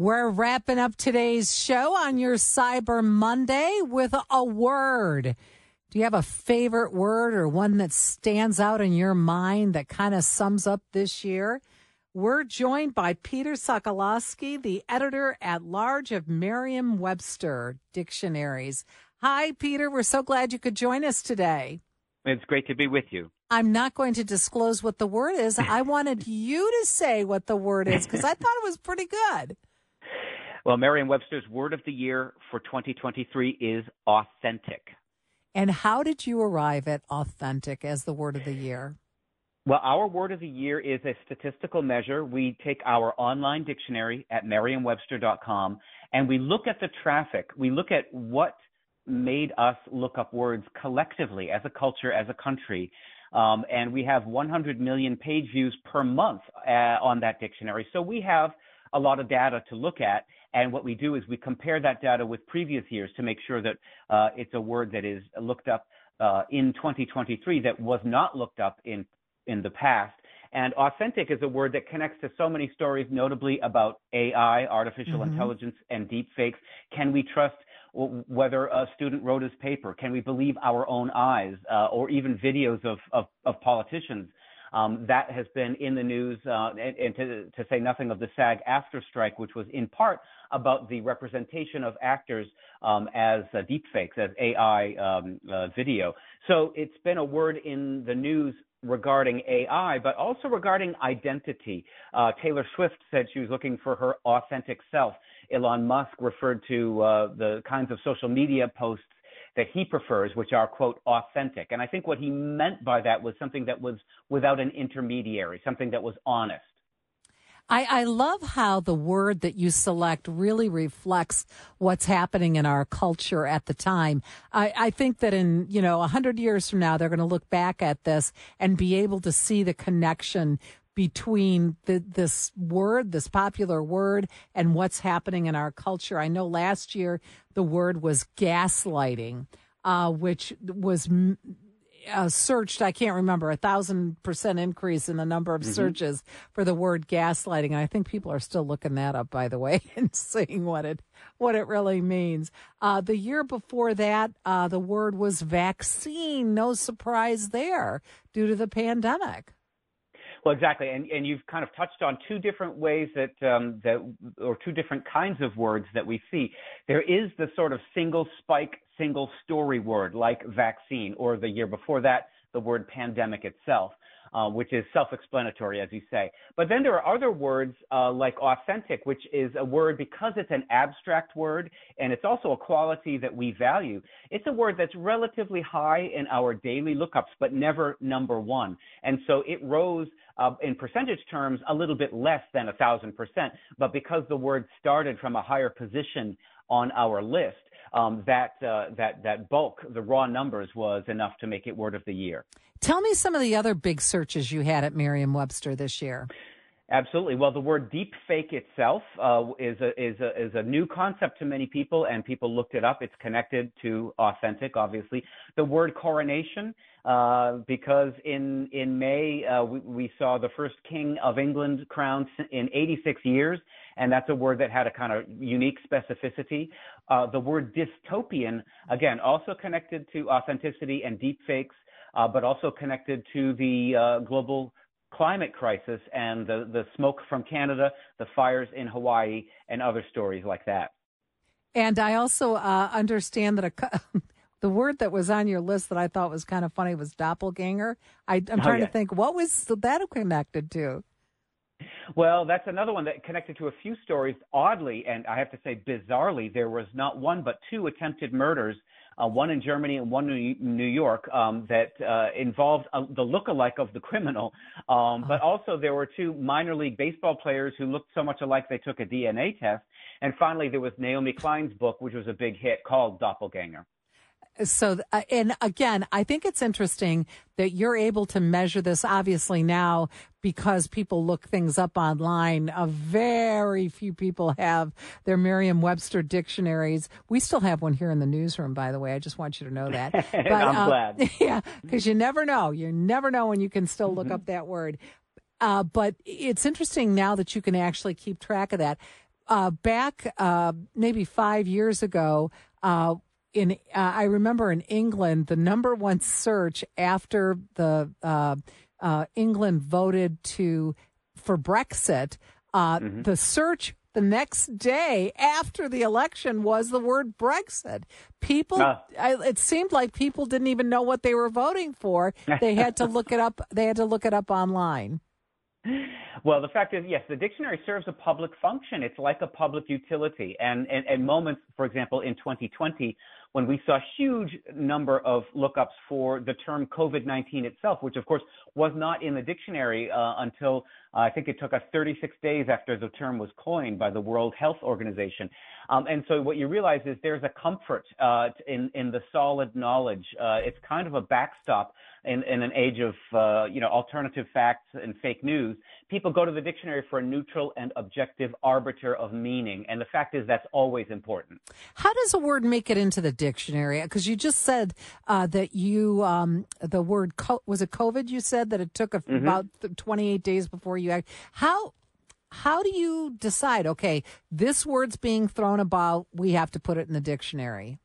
We're wrapping up today's show on your Cyber Monday with a word. Do you have a favorite word or one that stands out in your mind that kind of sums up this year? We're joined by Peter Sokolowski, the editor at large of Merriam Webster Dictionaries. Hi, Peter. We're so glad you could join us today. It's great to be with you. I'm not going to disclose what the word is. I wanted you to say what the word is because I thought it was pretty good. Well, Merriam Webster's word of the year for 2023 is authentic. And how did you arrive at authentic as the word of the year? Well, our word of the year is a statistical measure. We take our online dictionary at merriam-webster.com and we look at the traffic. We look at what made us look up words collectively as a culture, as a country. Um, and we have 100 million page views per month uh, on that dictionary. So we have a lot of data to look at. And what we do is we compare that data with previous years to make sure that uh, it's a word that is looked up uh, in 2023 that was not looked up in in the past. And authentic is a word that connects to so many stories, notably about AI, artificial mm-hmm. intelligence, and deep fakes. Can we trust whether a student wrote his paper? Can we believe our own eyes, uh, or even videos of, of, of politicians? Um, that has been in the news, uh, and, and to, to, say nothing of the SAG-AFTRA strike, which was in part about the representation of actors um, as uh, deepfakes, as AI um, uh, video. So it's been a word in the news regarding AI, but also regarding identity. Uh, Taylor Swift said she was looking for her authentic self. Elon Musk referred to uh, the kinds of social media posts that he prefers, which are, quote, authentic. And I think what he meant by that was something that was without an intermediary, something that was honest. I, I, love how the word that you select really reflects what's happening in our culture at the time. I, I think that in, you know, a hundred years from now, they're going to look back at this and be able to see the connection between the, this word, this popular word, and what's happening in our culture. I know last year the word was gaslighting, uh, which was uh, searched, I can't remember, a thousand percent increase in the number of mm-hmm. searches for the word gaslighting. And I think people are still looking that up, by the way, and seeing what it what it really means. Uh, the year before that, uh, the word was vaccine. No surprise there, due to the pandemic. Well, exactly, and and you've kind of touched on two different ways that um, that or two different kinds of words that we see. There is the sort of single spike, single story word like vaccine, or the year before that, the word pandemic itself uh, which is self-explanatory, as you say. But then there are other words uh, like authentic, which is a word because it's an abstract word and it's also a quality that we value. It's a word that's relatively high in our daily lookups, but never number one. And so it rose uh, in percentage terms a little bit less than a thousand percent. But because the word started from a higher position on our list, um, that uh, that that bulk, the raw numbers, was enough to make it word of the year. Tell me some of the other big searches you had at Merriam-Webster this year. Absolutely. Well, the word deep fake itself uh, is a is a is a new concept to many people, and people looked it up. It's connected to authentic, obviously. The word coronation, uh, because in in May uh, we, we, saw the first king of England crowned in 86 years, and that's a word that had a kind of unique specificity. Uh, the word dystopian, again, also connected to authenticity and deep fakes uh, but also connected to the uh, global climate crisis and the, the smoke from Canada, the fires in Hawaii, and other stories like that. And I also uh, understand that a, the word that was on your list that I thought was kind of funny was doppelganger. I, am oh, trying yeah. to think what was that connected to. Well, that's another one that connected to a few stories. Oddly, and I have to say bizarrely, there was not one but two attempted murders uh, one in Germany and one in New York, um, that uh, involved uh, the look-alike of the criminal. Um, but also there were two minor league baseball players who looked so much alike they took a DNA test. And finally, there was Naomi Klein's book, which was a big hit called Doppelganger so uh, and again i think it's interesting that you're able to measure this obviously now because people look things up online. A very few people have their merriam-webster dictionaries. We still have one here in the newsroom by the way. I just want you to know that. But, i'm uh, glad. yeah because you never know. You never know when you can still look mm-hmm. up that word. Uh, but it's interesting now that you can actually keep track of that. Uh, back uh, maybe five years ago, uh, in uh, I remember in England, the number one search after the uh, uh, England voted to for Brexit, mm-hmm. the search the next day after the election was the word Brexit. People, uh, I, it seemed like people didn't even know what they were voting for. They had to look it up. They had to look it up online. Well, the fact is, yes, the dictionary serves a public function. It's like a public utility. And, and, and moments, for example, in 2020, when we saw a huge number of lookups for the term COVID 19 itself, which of course was not in the dictionary uh, until uh, I think it took us 36 days after the term was coined by the World Health Organization. Um, and so what you realize is there's a comfort uh, in, in the solid knowledge. Uh, it's kind of a backstop in, in an age of uh, you know alternative facts and fake news, people go to the dictionary for a neutral and objective arbiter of meaning, and the fact is that's always important. How does a word make it into the dictionary? Because you just said uh, that you um, the word co- was it COVID. You said that it took a, mm-hmm. about twenty eight days before you act. How how do you decide? Okay, this word's being thrown about. We have to put it in the dictionary.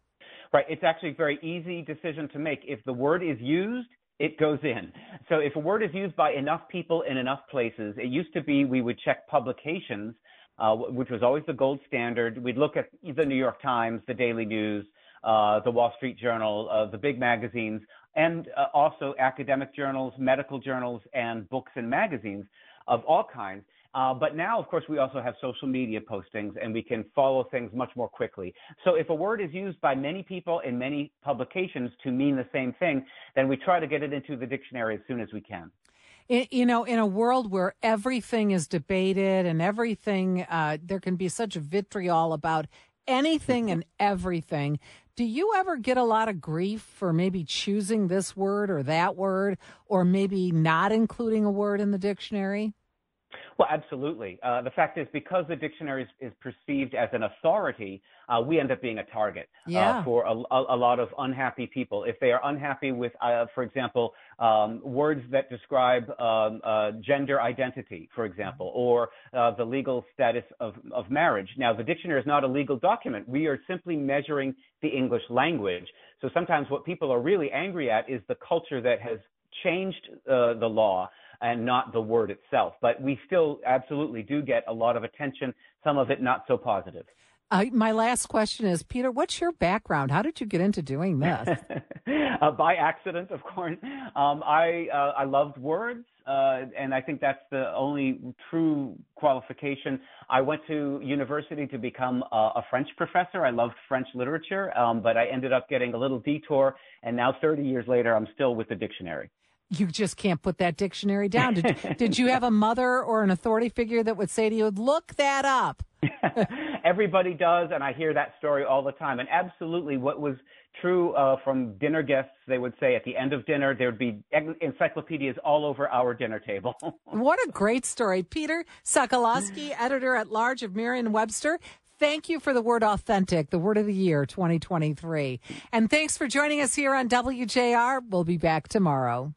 Right. It's actually a very easy decision to make. If the word is used, it goes in. So if a word is used by enough people in enough places, it used to be we would check publications, uh, which was always the gold standard. We'd look at the New York Times, the Daily News, uh, the Wall Street Journal, uh, the big magazines, and uh, also academic journals, medical journals, and books and magazines of all kinds. Uh, but now, of course, we also have social media postings and we can follow things much more quickly. So if a word is used by many people in many publications to mean the same thing, then we try to get it into the dictionary as soon as we can. you know, in a world where everything is debated and everything, uh, there can be such vitriol about anything and everything. Do you ever get a lot of grief for maybe choosing this word or that word, or maybe not including a word in the dictionary? Well, absolutely. Uh, the fact is, because the dictionary is, is perceived as an authority, uh, we end up being a target uh, yeah. uh, for a, a, lot of unhappy people. If they are unhappy with, uh, for example, um, words that describe um, uh, gender identity, for example, or the legal status of, of marriage. Now, the dictionary is not a legal document. We are simply measuring the English language. So sometimes what people are really angry at is the culture that has changed the law and not the word itself. But we still absolutely do get a lot of attention, some of it not so positive. Uh, my last question is, Peter, what's your background? How did you get into doing this? uh, by accident, of course. Um, I uh, I loved words, uh, and I think that's the only true qualification. I went to university to become a, a French professor. I loved French literature, um, but I ended up getting a little detour, and now 30 years later, I'm still with the dictionary you just can't put that dictionary down. Did, did you have a mother or an authority figure that would say to you, look that up? Everybody does, and I hear that story all the time. And absolutely, what was true uh, from dinner guests, they would say at the end of dinner, there would be encyclopedias all over our dinner table. what a great story. Peter Sokolowski, editor at large of Merriam Webster. Thank you for the word authentic, the word of the year 2023. And thanks for joining us here on WJR. We'll be back tomorrow.